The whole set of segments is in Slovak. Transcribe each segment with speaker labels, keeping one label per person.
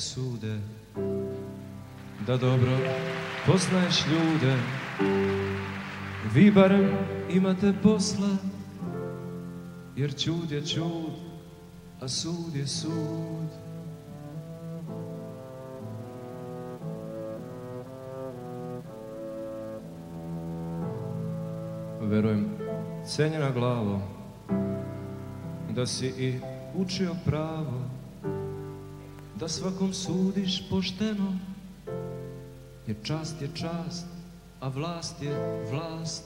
Speaker 1: sude Da dobro poznaješ ljude. Vi barem imate posla Jer čud je čud, a sud je sud. Verujem, cenjena glavo Da si i učio pravo Da svakom sudiš pošteno Jer čast je čast, a vlast je vlast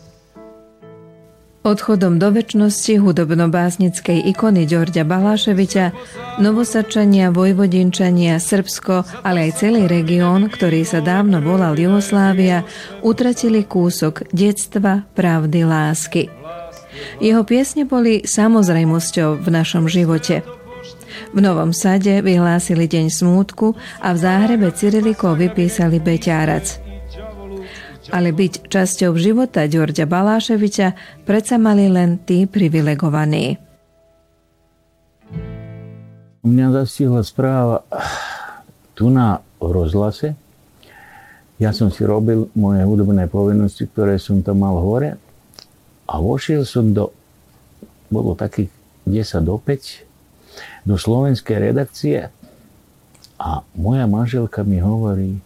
Speaker 2: Odchodom do väčšnosti hudobno-básnickej ikony Đorďa Baláševiča, Novosačania, Vojvodinčania, Srbsko, ale aj celý región, ktorý sa dávno volal Jugoslávia, utratili kúsok detstva, pravdy, lásky. Jeho piesne boli samozrejmosťou v našom živote. V Novom Sade vyhlásili Deň smútku a v záhrebe Cyrilikov vypísali Beťárac – ale byť časťou života Ďorďa Baláševiča predsa mali len tí privilegovaní.
Speaker 3: Mňa zastihla správa tu na rozhlase. Ja som si robil moje hudobné povinnosti, ktoré som tam mal hore a vošiel som do, bolo takých 10 do 5, do slovenskej redakcie a moja manželka mi hovorí,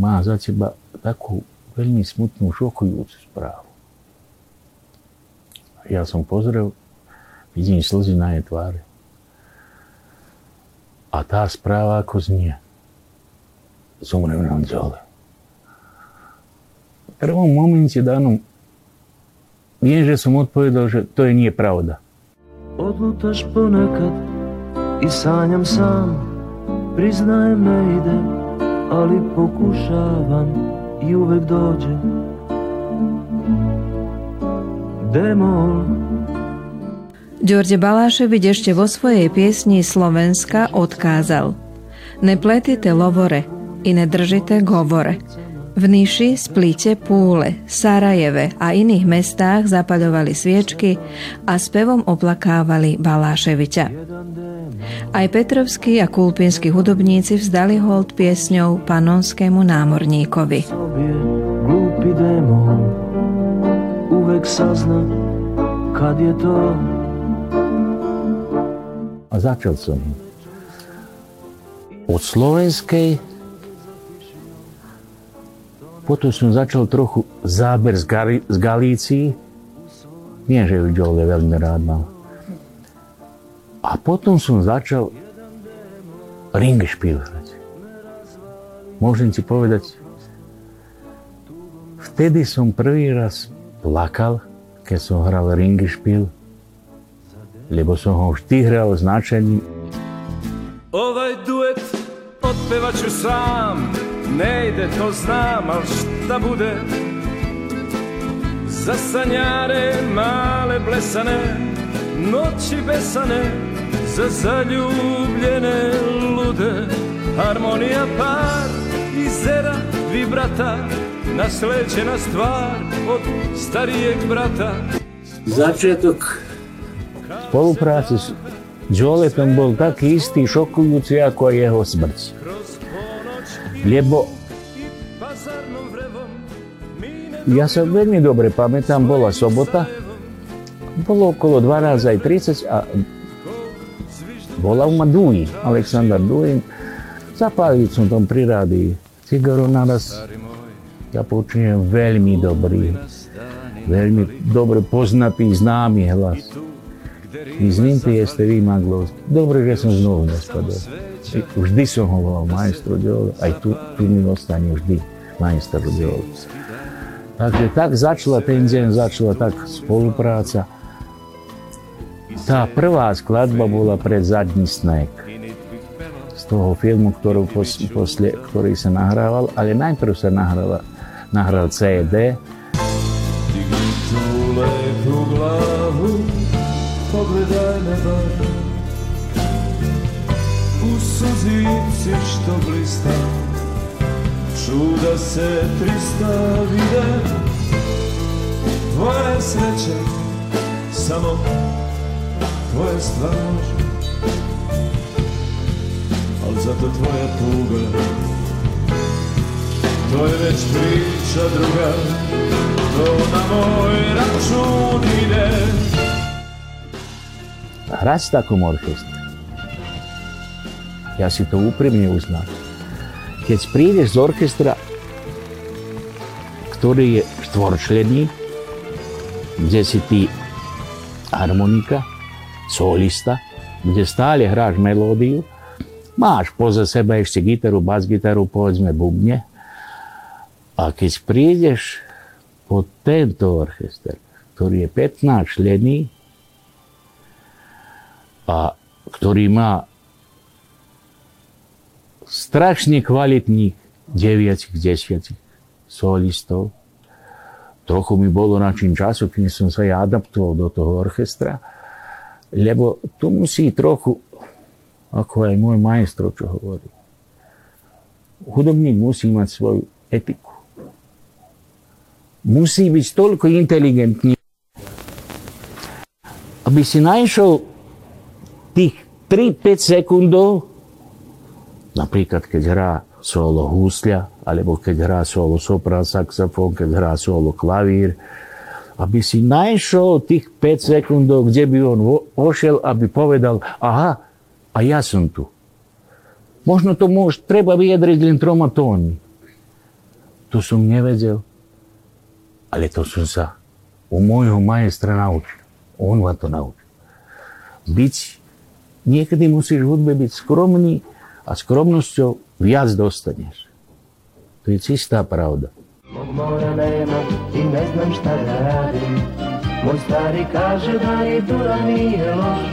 Speaker 3: má za teba takú veľmi smutnú, šokujúcu správu. Ja som pozrel, vidím slzy na jej tvári. A tá správa ako znie. Zomrem na dole. V prvom momente danom viem, že som odpovedal, že to je nie pravda.
Speaker 4: Odlutaš ponekad i sanjam sam, priznajem ne ide, ali pokušavam i uvek dođe Demol
Speaker 2: Đorđe Balašević ešte vo svojej piesni Slovenska odkázal. Ne pletite lovore i ne držite govore. V Niši, Splite, Púle, Sarajeve a iných mestách zapadovali sviečky a spevom oplakávali Baláševiča. Aj Petrovskí a kulpinskí hudobníci vzdali hold piesňou panonskému námorníkovi. Glúpi démon, uvek sazna, kad je to.
Speaker 3: A začal som od slovenskej potom som začal trochu záber z, Gali- z Galícii. Nie, že ju Joel veľmi rád mal. A potom som začal ringšpil hrať. Môžem ti povedať, vtedy som prvý raz plakal, keď som hral ringšpil, lebo som ho vždy hral s náčením.
Speaker 1: Ovaj duet odpevaću sám, ne ide to znam, al šta bude? Za sanjare male blesane, noći besane za zaljubljene lude. Harmonija par i zera vibrata Nasleđena stvar od starijeg brata.
Speaker 3: Začetok spolupráce s Joletom bol taký istý šokujúci ako aj jeho smrť. Lijepo. ja sam veľmi dobre pametam, bola sobota, bolo okolo 12.30 a bola u Maduji, Aleksandar Dujin. Zapalili smo tom priradi cigaru na nas. Ja počinjem veľmi dobrý, veľmi dobro poznati i znami glas. I znimte jeste vi maglo. Dobro, že sam znovu gospodo. Nespadol. Vždy som ho volal majstro Diolo, aj tu, tu mi ostane vždy majstro Diolo. Takže tak začala ten deň, začala tak spolupráca. Tá prvá skladba bola pre zadní sneh z toho filmu, ktorú pos, posle, ktorý sa nahrával, ale najprv sa nahrala, nahral CD. pogledaj me bar U suzici što blista Čuda se trista vide. Tvoja sreća samo tvoja stvar
Speaker 1: al zato tvoja tuga To je već priča druga. To na moj račun ide.
Speaker 3: Hrať v takom orchestre. Ja si to úprimne uznám. Keď prídeš z orchestra, ktorý je štvorčlený, kde si ty harmonika, solista, kde stále hráš melódiu, máš poza seba ešte gitaru, bas-gitaru, povedzme bubne. A keď prídeš po tento orchester, ktorý je 15 člený a ktorý má strašne kvalitných 9 10 solistov, trochu mi bolo na čím času, kým som sa ja adaptoval do toho orchestra, lebo tu musí trochu, ako aj môj majstro, čo hovorí, hudobník musí mať svoju etiku. Musí byť toľko inteligentný, aby si našiel tých 3-5 sekundov, napríklad keď hrá solo húsľa, alebo keď hrá solo soprán, saxofón, keď hrá solo klavír, aby si našiel tých 5 sekundov, kde by on ošiel, aby povedal, aha, a ja som tu. Možno to môž, treba vyjadriť len troma tónmi. To som nevedel, ale to som sa u môjho majstra naučil. On ma to naučil. Byť, niekedy musíš v hudbe byť skromný a skromnosťou viac dostaneš. To je čistá pravda. Mog mora nema i ne znam šta da radim Moj stari kaže da je dura nije loš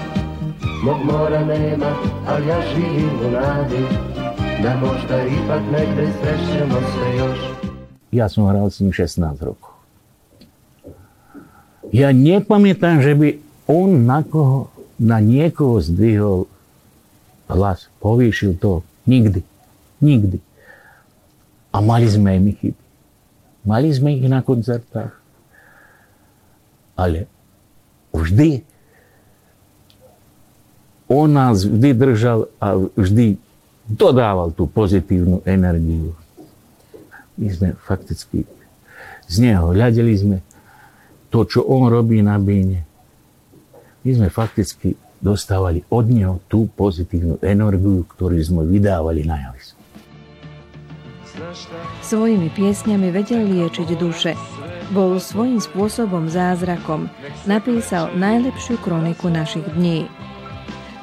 Speaker 3: Mog mora nema, ali ja živim u nadi Da možda ipak negde srećemo se još Ja sam hral s njim 16 rokov. Ja ne pamätám, že by on na, koho, na niekoho zdvihol hlas, povýšil to. Nikdy. Nikdy. A mali sme aj my chyby. Mali sme ich na koncertách. Ale vždy on nás vždy držal a vždy dodával tú pozitívnu energiu. My sme fakticky z neho hľadeli sme to, čo on robí na bíne. My sme fakticky dostávali od neho tú pozitívnu energiu, ktorú sme vydávali na javisku.
Speaker 2: Svojimi piesňami vedel liečiť duše. Bol svojím spôsobom zázrakom. Napísal najlepšiu kroniku našich dní.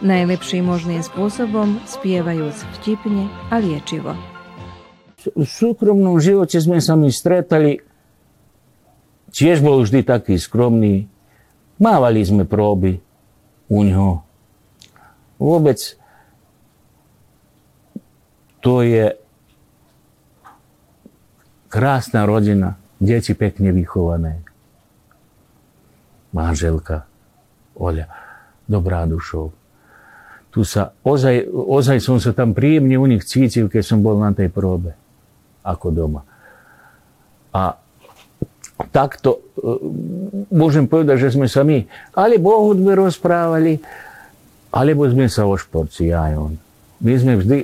Speaker 2: Najlepším možným spôsobom spievajúc vtipne a liečivo.
Speaker 3: V súkromnom živote sme sa mi stretali. Tiež bol vždy taký skromný. Mávali sme próby u ňoho. Vôbec to je krásna rodina, deti pekne vychované. Manželka, Oľa, dobrá dušou. Tu sa, ozaj, ozaj som sa tam príjemne u nich cítil, keď som bol na tej próbe, ako doma. A takto e, môžem povedať, že sme sa my alebo o hudbe rozprávali, alebo sme sa o šporci, aj on. My sme vždy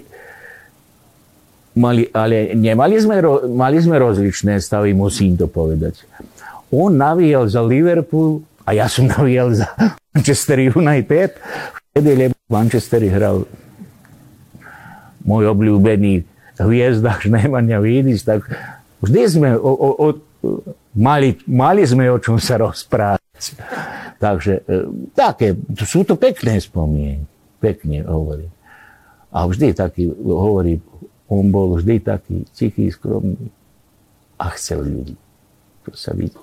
Speaker 3: mali, ale nemali sme, mali sme rozličné stavy, musím to povedať. On navíjal za Liverpool a ja som navíjal za Manchester United. Vtedy, lebo v Manchesteri hral môj obľúbený hviezda Šnemania Vidis, tak vždy sme o, o, o, mali, mali sme o čom sa rozprávať. Takže e, také, sú to pekné spomienky, pekne hovorí. A vždy taký hovorí, on bol vždy taký tichý, skromný a chcel ľudí. To sa vidí.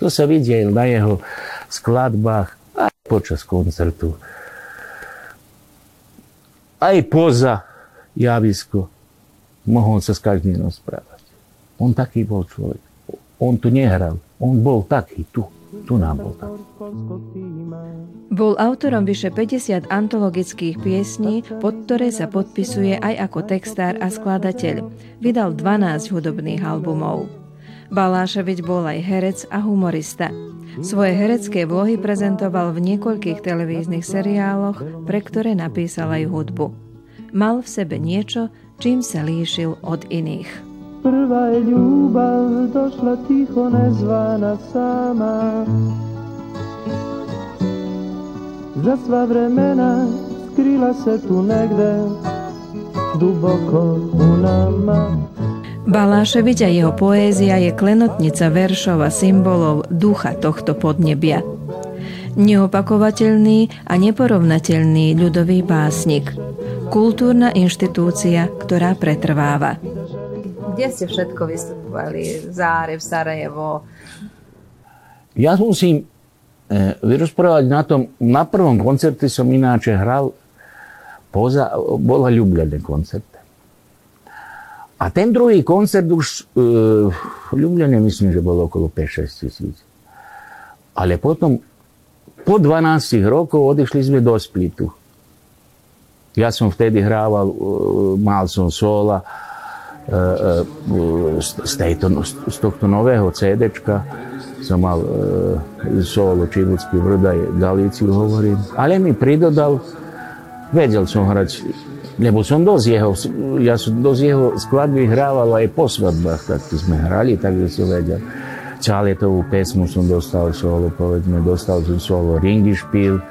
Speaker 3: To sa vidí aj na jeho skladbách, aj počas koncertu. Aj poza javisko mohol sa s každým rozprávať. On taký bol človek. On tu nehral. On bol taký tu. Tu nám bol taký.
Speaker 2: Bol autorom vyše 50 antologických piesní, pod ktoré sa podpisuje aj ako textár a skladateľ. Vydal 12 hudobných albumov. Baláševič bol aj herec a humorista. Svoje herecké vlohy prezentoval v niekoľkých televíznych seriáloch, pre ktoré napísal aj hudbu. mal v sebe niečo, čím sa líšil od iných.
Speaker 4: Prva je ljubav došla tiho nezvana sama Za sva vremena skrila se tu negde duboko u nama
Speaker 2: Baláševiť a jeho poézia je klenotnica veršov a symbolov ducha tohto podnebia. Neopakovateľný a neporovnateľný ľudový básnik. Kultúrna inštitúcia, ktorá pretrváva. Kde ste všetko vystupovali? Zárev, Sarajevo?
Speaker 3: Ja musím e, vyrozprávať na tom, na prvom koncerte som ináče hral, poza, bola ľubľaný koncert. A ten druhý koncert už e, v Ljubljane myslím, že bolo okolo 5-6 tisíc. Ale potom, po 12 rokov odišli sme do Splitu. Ja som vtedy hrával, e, mal som sola z, tejto, z tohto nového CDčka som mal e, solo Čibutský vrdaj, Galíciu hovorím. Ale mi pridodal, vedel som hrať lebo som dosť jeho, ja som dosť jeho skladby hrával aj po svadbách, tak sme hrali, takže som vedel. Čaletovú pesmu som dostal solo, povedzme, dostal som solo Ringy špil.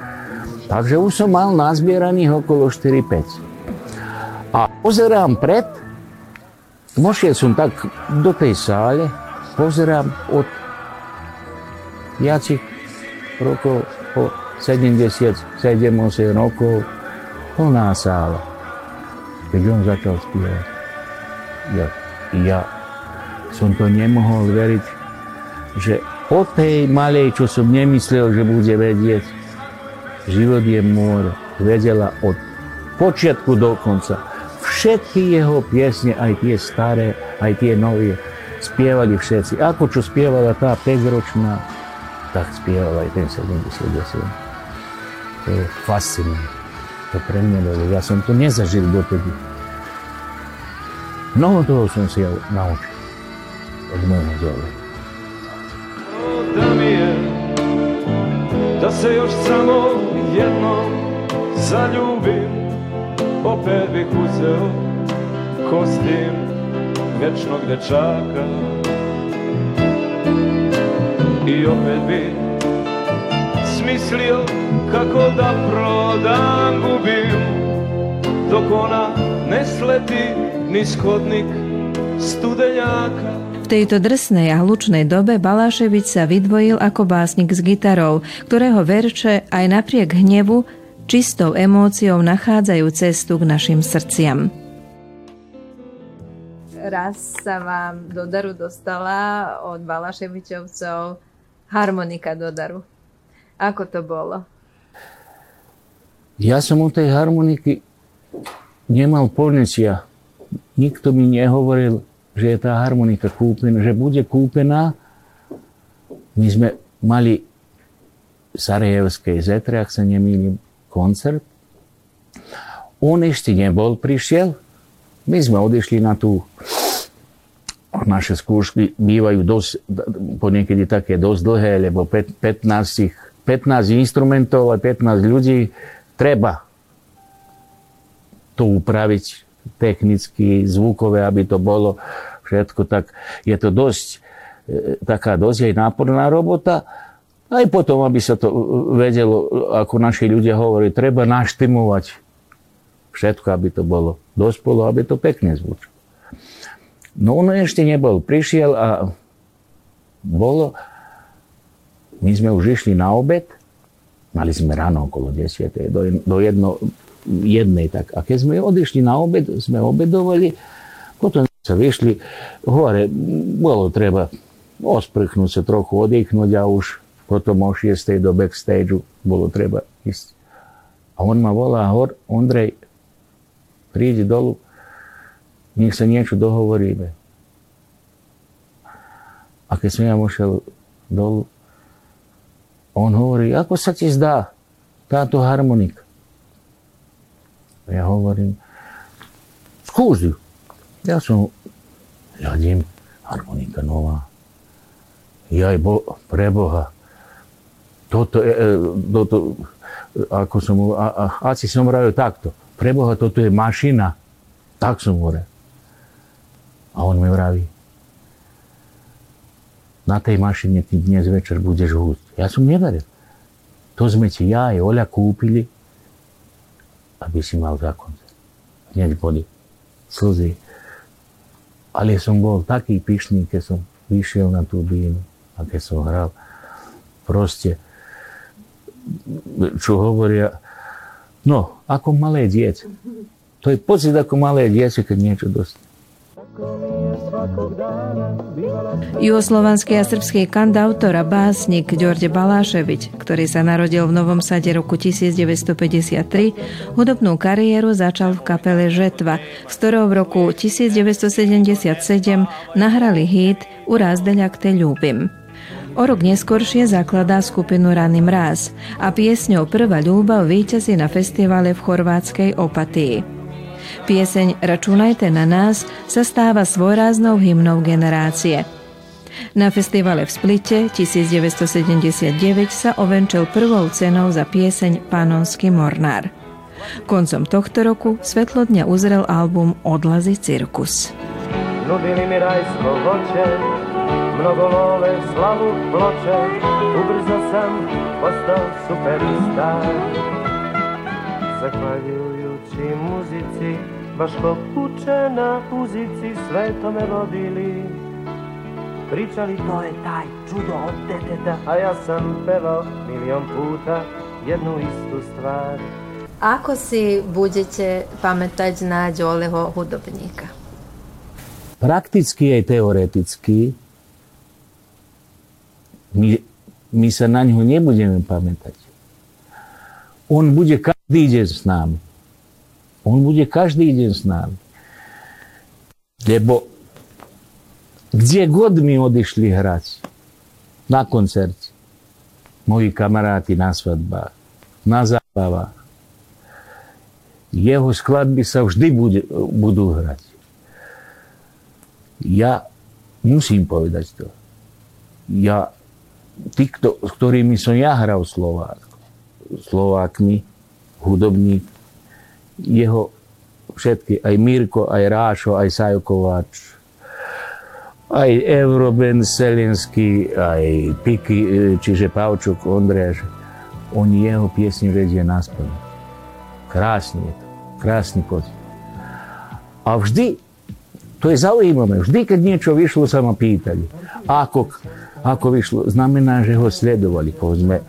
Speaker 3: Takže už som mal nazbieraných okolo 4-5. A pozerám pred, vošiel som tak do tej sále, pozerám od viacich rokov, po 70, 7-8 rokov, plná sála keď on začal spievať. Ja, ja som to nemohol veriť, že o tej malej, čo som nemyslel, že bude vedieť, život je more, vedela od počiatku do konca. Všetky jeho piesne, aj tie staré, aj tie nové, spievali všetci. Ako čo spievala tá 5-ročná, tak spieval aj ten 70 To je fascinujúce to pre mňa bolo. Ja som to nezažil dotedy. Mnoho toho som si ja naučil od môjho dole.
Speaker 1: Da je da se još samo jednom zaljubim Opet bih uzeo kostim vječnog dečaka I opet bih smislio kako da prodam gubim Dok ona ne sleti ni schodnik studenjaka
Speaker 2: tejto drsnej a hlučnej dobe Baláševič sa vydvojil ako básnik s gitarou, ktorého verče aj napriek hnevu čistou emóciou nachádzajú cestu k našim srdciam. Raz sa vám do daru dostala od Balaševičovcov harmonika do daru. Ako to bolo?
Speaker 3: Ja som od tej harmoniky nemal ponecia. Nikto mi nehovoril, že je tá harmonika kúpená, že bude kúpená. My sme mali Sarajevskej zetre, ak sa nemýlim, koncert. On ešte nebol, prišiel. My sme odišli na tú naše skúšky bývajú dosť, po také dosť dlhé, lebo 15 15 instrumentov a 15 ľudí, treba to upraviť technicky, zvukové, aby to bolo všetko, tak je to dosť e, taká dosť aj náporná robota. Aj potom, aby sa to vedelo, ako naši ľudia hovorí, treba naštimovať všetko, aby to bolo dospolo, aby to pekne zvučilo. No on ešte nebol. Prišiel a bolo, my sme už išli na obed, mali sme ráno okolo 10. do, do jedno, jednej. Tak. A keď sme odišli na obed, sme obedovali, potom sa vyšli hore, bolo treba osprchnúť sa trochu, oddychnúť a už potom o 6. do backstage bolo treba ísť. A on ma volá, hor, Ondrej, prídi dolu, nech sa niečo dohovoríme. A keď som ja mošiel dolu, on hovorí, ako sa ti zdá táto harmonika? Ja hovorím, skús ju. Ja som, hľadím, harmonika nová. Jaj, bo, pre Boha. Toto, e, toto, ako som mu, a, a, asi som vravil takto. preboha, toto je mašina. Tak som hovoril. A on mi vraví, na tej mašine ty dnes večer budeš húť. Ja som neveril. To sme ti ja aj Oľa kúpili, aby si mal za koncert. Hneď boli slzy. Ale som bol taký pyšný, keď som vyšiel na tú bínu a keď som hral. Proste, čo hovoria, no, ako malé dieťa. To je pocit ako malé dieťa, keď niečo dostane.
Speaker 2: Juhoslovanský a srbský kantautor a básnik Ďorde Baláševič, ktorý sa narodil v Novom Sade roku 1953, hudobnú kariéru začal v kapele Žetva, z ktorou v roku 1977 nahrali hit Uraz deľak te ľúbim. O rok neskôršie zakladá skupinu Rany mráz a piesňou Prvá ľúba víťazí na festivale v chorvátskej Opatii. Pieseň Računajte na nás sa stáva svojráznou hymnou generácie. Na festivale v Splite 1979 sa ovenčil prvou cenou za pieseň Panonský mornár. Koncom tohto roku svetlo dňa uzrel album Odlazy cirkus. Nudili mi rajsko mnogo love, slavu ploče, ubrzo sam postao superstar. Zahvaljujući muzici, baš ko kuće na uzici sve to me vodili Pričali to je taj čudo od deteta A ja sam pevao milion puta jednu istu stvar Ako si budete pamätať na Đoleho hudobníka?
Speaker 3: Prakticky aj teoreticky my, my sa na ňo nebudeme pamätať. On bude každý deň s nami. On bude každý deň s nami. Lebo kde god mi odišli hrať? Na koncerte. Moji kamaráti na svadbách, na zábavách. Jeho skladby sa vždy bude, budú hrať. Ja musím povedať to. Ja, tí, kto, s ktorými som ja hral Slovák, Slovákmi, hudobník, jeho všetky, aj Mirko, aj Rášo, aj Sajo Kováč, aj Euroben Selinský, aj Piki, čiže Pavčuk, Ondrež, oni jeho piesni vedia na Krásne je to, krásny pocit. A vždy, to je zaujímavé, vždy, keď niečo vyšlo, sa ma pýtali, ako, ako vyšlo, znamená, že ho sledovali, povedzme,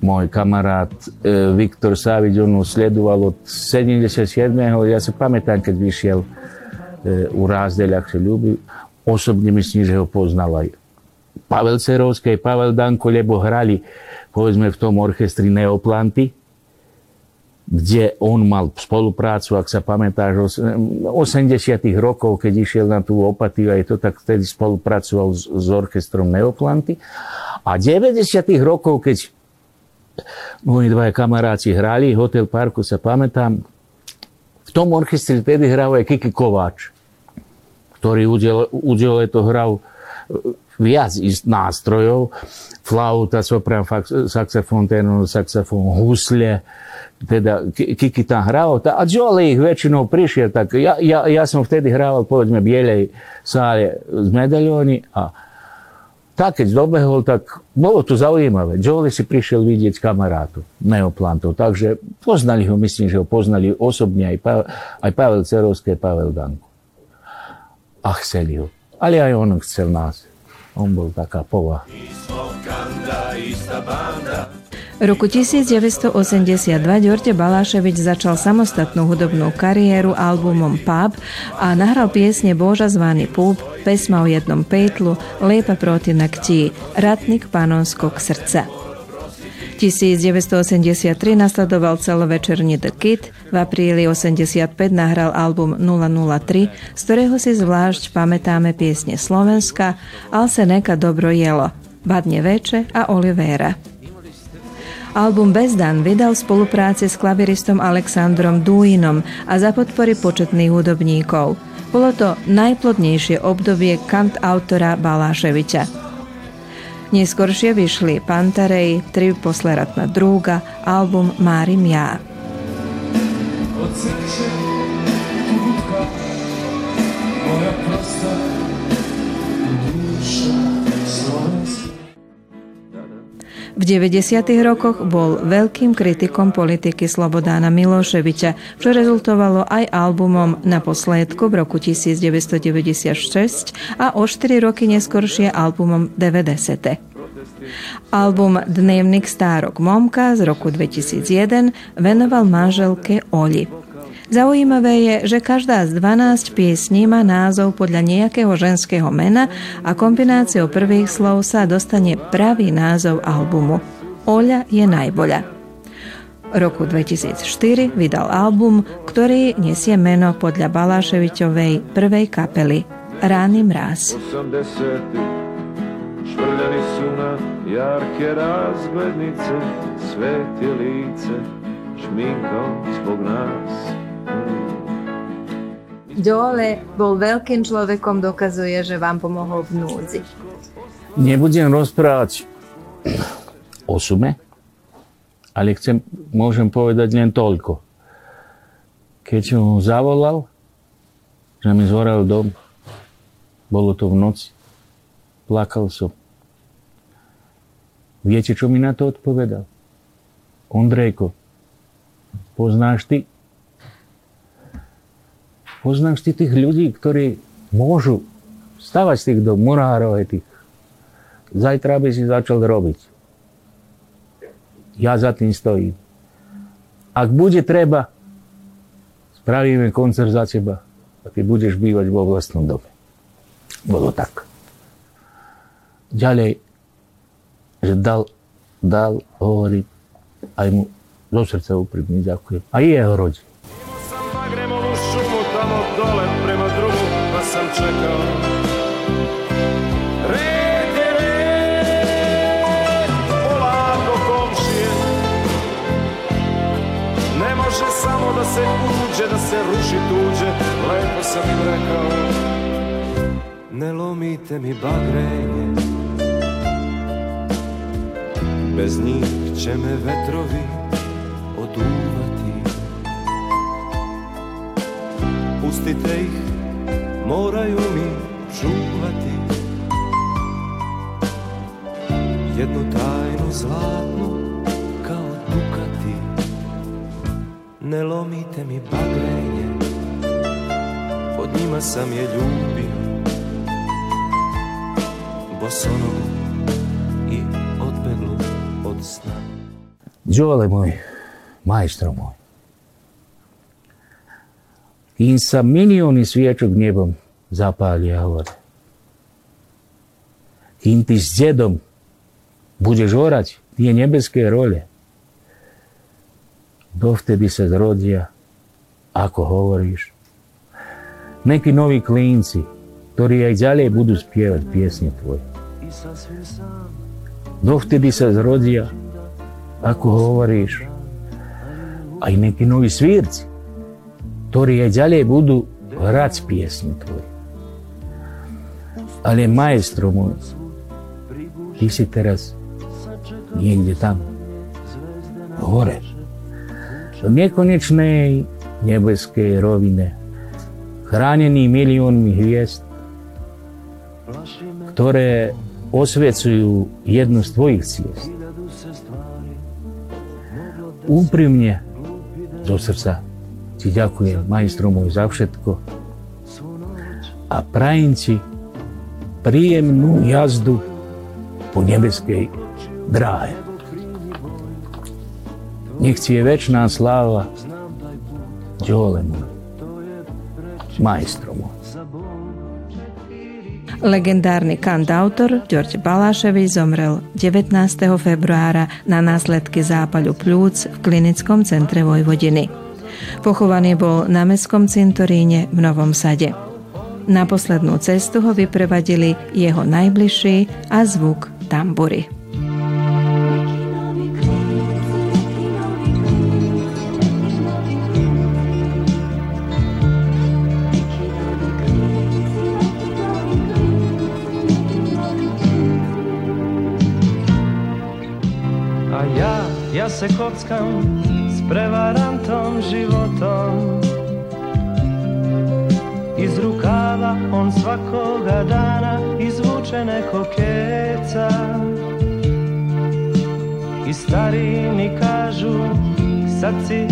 Speaker 3: môj kamarát e, Viktor Sávič, on ho sledoval od 77. Ja sa pamätám, keď vyšiel e, u Rázdeľ, ak sa ľúbi. Osobne myslím, že ho poznal aj Pavel Cerovský, Pavel Danko, lebo hrali povedzme v tom orchestri Neoplanty, kde on mal spoluprácu, ak sa pamätáš, 80 rokov, keď išiel na tú opatiu, aj to tak vtedy spolupracoval s, s orchestrom Neoplanty. A 90 rokov, keď moji dvaja kamaráci hrali, Hotel Parku sa pamätám, v tom orchestri tedy hral aj Kiki Kováč, ktorý udele to hral e, viac nástrojov, flauta, soprán, saxofón, tenor, saxofón, husle, teda Kiki tam hral. A Jolie ich väčšinou prišiel, tak ja, ja, ja som vtedy hral, povedzme, bielej sále z medaľóny a tak keď dobehol, tak bolo to zaujímavé. Jolie si prišiel vidieť kamarátu neoplantov, takže poznali ho, myslím, že ho poznali osobne aj, pa, aj Pavel Cerovský, Pavel Danko. A chceli ho. Ale aj on chcel nás. On bol taká povaha.
Speaker 2: Roku 1982 Ďorte Baláševič začal samostatnú hudobnú kariéru albumom Pub a nahral piesne Boža zvaný Púb, pesma o jednom pejtlu, Lepa proti nakti, Ratnik panonskog srdca. 1983 nasledoval celovečerní The Kid, v apríli 85 nahral album 003, z ktorého si zvlášť pamätáme piesne Slovenska, Alse neka dobro jelo, Badne Veče a Olivera. Album Bezdan vydal v spolupráci s klaviristom Alexandrom Duinom a za podpory početných hudobníkov. Bolo to najplodnejšie obdobie kant autora Baláševiča. Neskôršie vyšli Pantarej, Tri posleratna druga, album Márim ja. V 90. rokoch bol veľkým kritikom politiky Slobodána Miloševiča, čo rezultovalo aj albumom na posledku v roku 1996 a o 4 roky neskoršie albumom 90. Album Dnevnik stárok Momka z roku 2001 venoval manželke Oli. Zaujímavé je, že každá z 12 piesní má názov podľa nejakého ženského mena a kombináciou prvých slov sa dostane pravý názov albumu. Oľa je najboľa. Roku 2004 vydal album, ktorý nesie meno podľa Baláševiťovej prvej kapely Rány mráz. 80. Švrljani su na jarke razglednice, sveti lice, šminkom zbog nas. Dole bol veľkým človekom, dokazuje, že vám pomohol v núdzi.
Speaker 3: Nebudem rozprávať o sume, ale chcem, môžem povedať len toľko. Keď som zavolal, že mi zhorel dom, bolo to v noci, plakal som. Viete, čo mi na to odpovedal? Ondrejko, poznáš ty Poznáš ty tých ľudí, ktorí môžu stavať z tých do murárov tých. Zajtra by si začal robiť. Ja za tým stojím. Ak bude treba, spravíme koncert za teba a ty budeš bývať vo vlastnom dome. Bolo tak. Ďalej, že dal, dal hovoriť aj mu zo srdca úprimne ďakujem. A jeho rodine. Se uđe, da se ruši tuđe, lepo sam im rekao. Ne lomite mi bagrenje, bez njih će vetrovi oduvati. Pustite ih moraju mi čuvati jednu tajnu zlatnu kao dukati ne lomite mi bagrenje pod njima sam je ljubio bosonogu i odbeglu od sna. Đole moj, majstro moj, kým sa milióny sviečok nebom zapali javor. Kim ti s djedom budeš orać, tije njebeske role. Dofte bi se zrodija, ako govoriš. Neki novi klinci, ktorija i dalje budu spjevat pjesnje tvoje. Dofte bi se zrodija, ako govoriš. A i neki novi svirci, ktorija i dalje budu hrać pjesnje tvoje. Ale majstro môj, ty si teraz niekde tam, hore, v nekonečnej nebeskej rovine, chránený miliónmi hviezd, ktoré osvecujú jednu z tvojich ciest. Úprimne, zo srdca, ti ďakujem, majstro môj, za všetko. A prajem ti príjemnú jazdu po nebeskej dráhe. Nech ti je väčšiná sláva, Joele môj, majstro môj.
Speaker 2: Legendárny kantautor George Baláševi zomrel 19. februára na následky zápalu plúc v klinickom centre Vojvodiny. Pochovaný bol na mestskom cintoríne v Novom Sade. Na poslednú cestu ho vyprevadili jeho najbližší a zvuk tambury.
Speaker 1: A ja, ja se kockam
Speaker 4: prevarantom životom svakoga dana izvuče neko keca I stari mi kažu sad si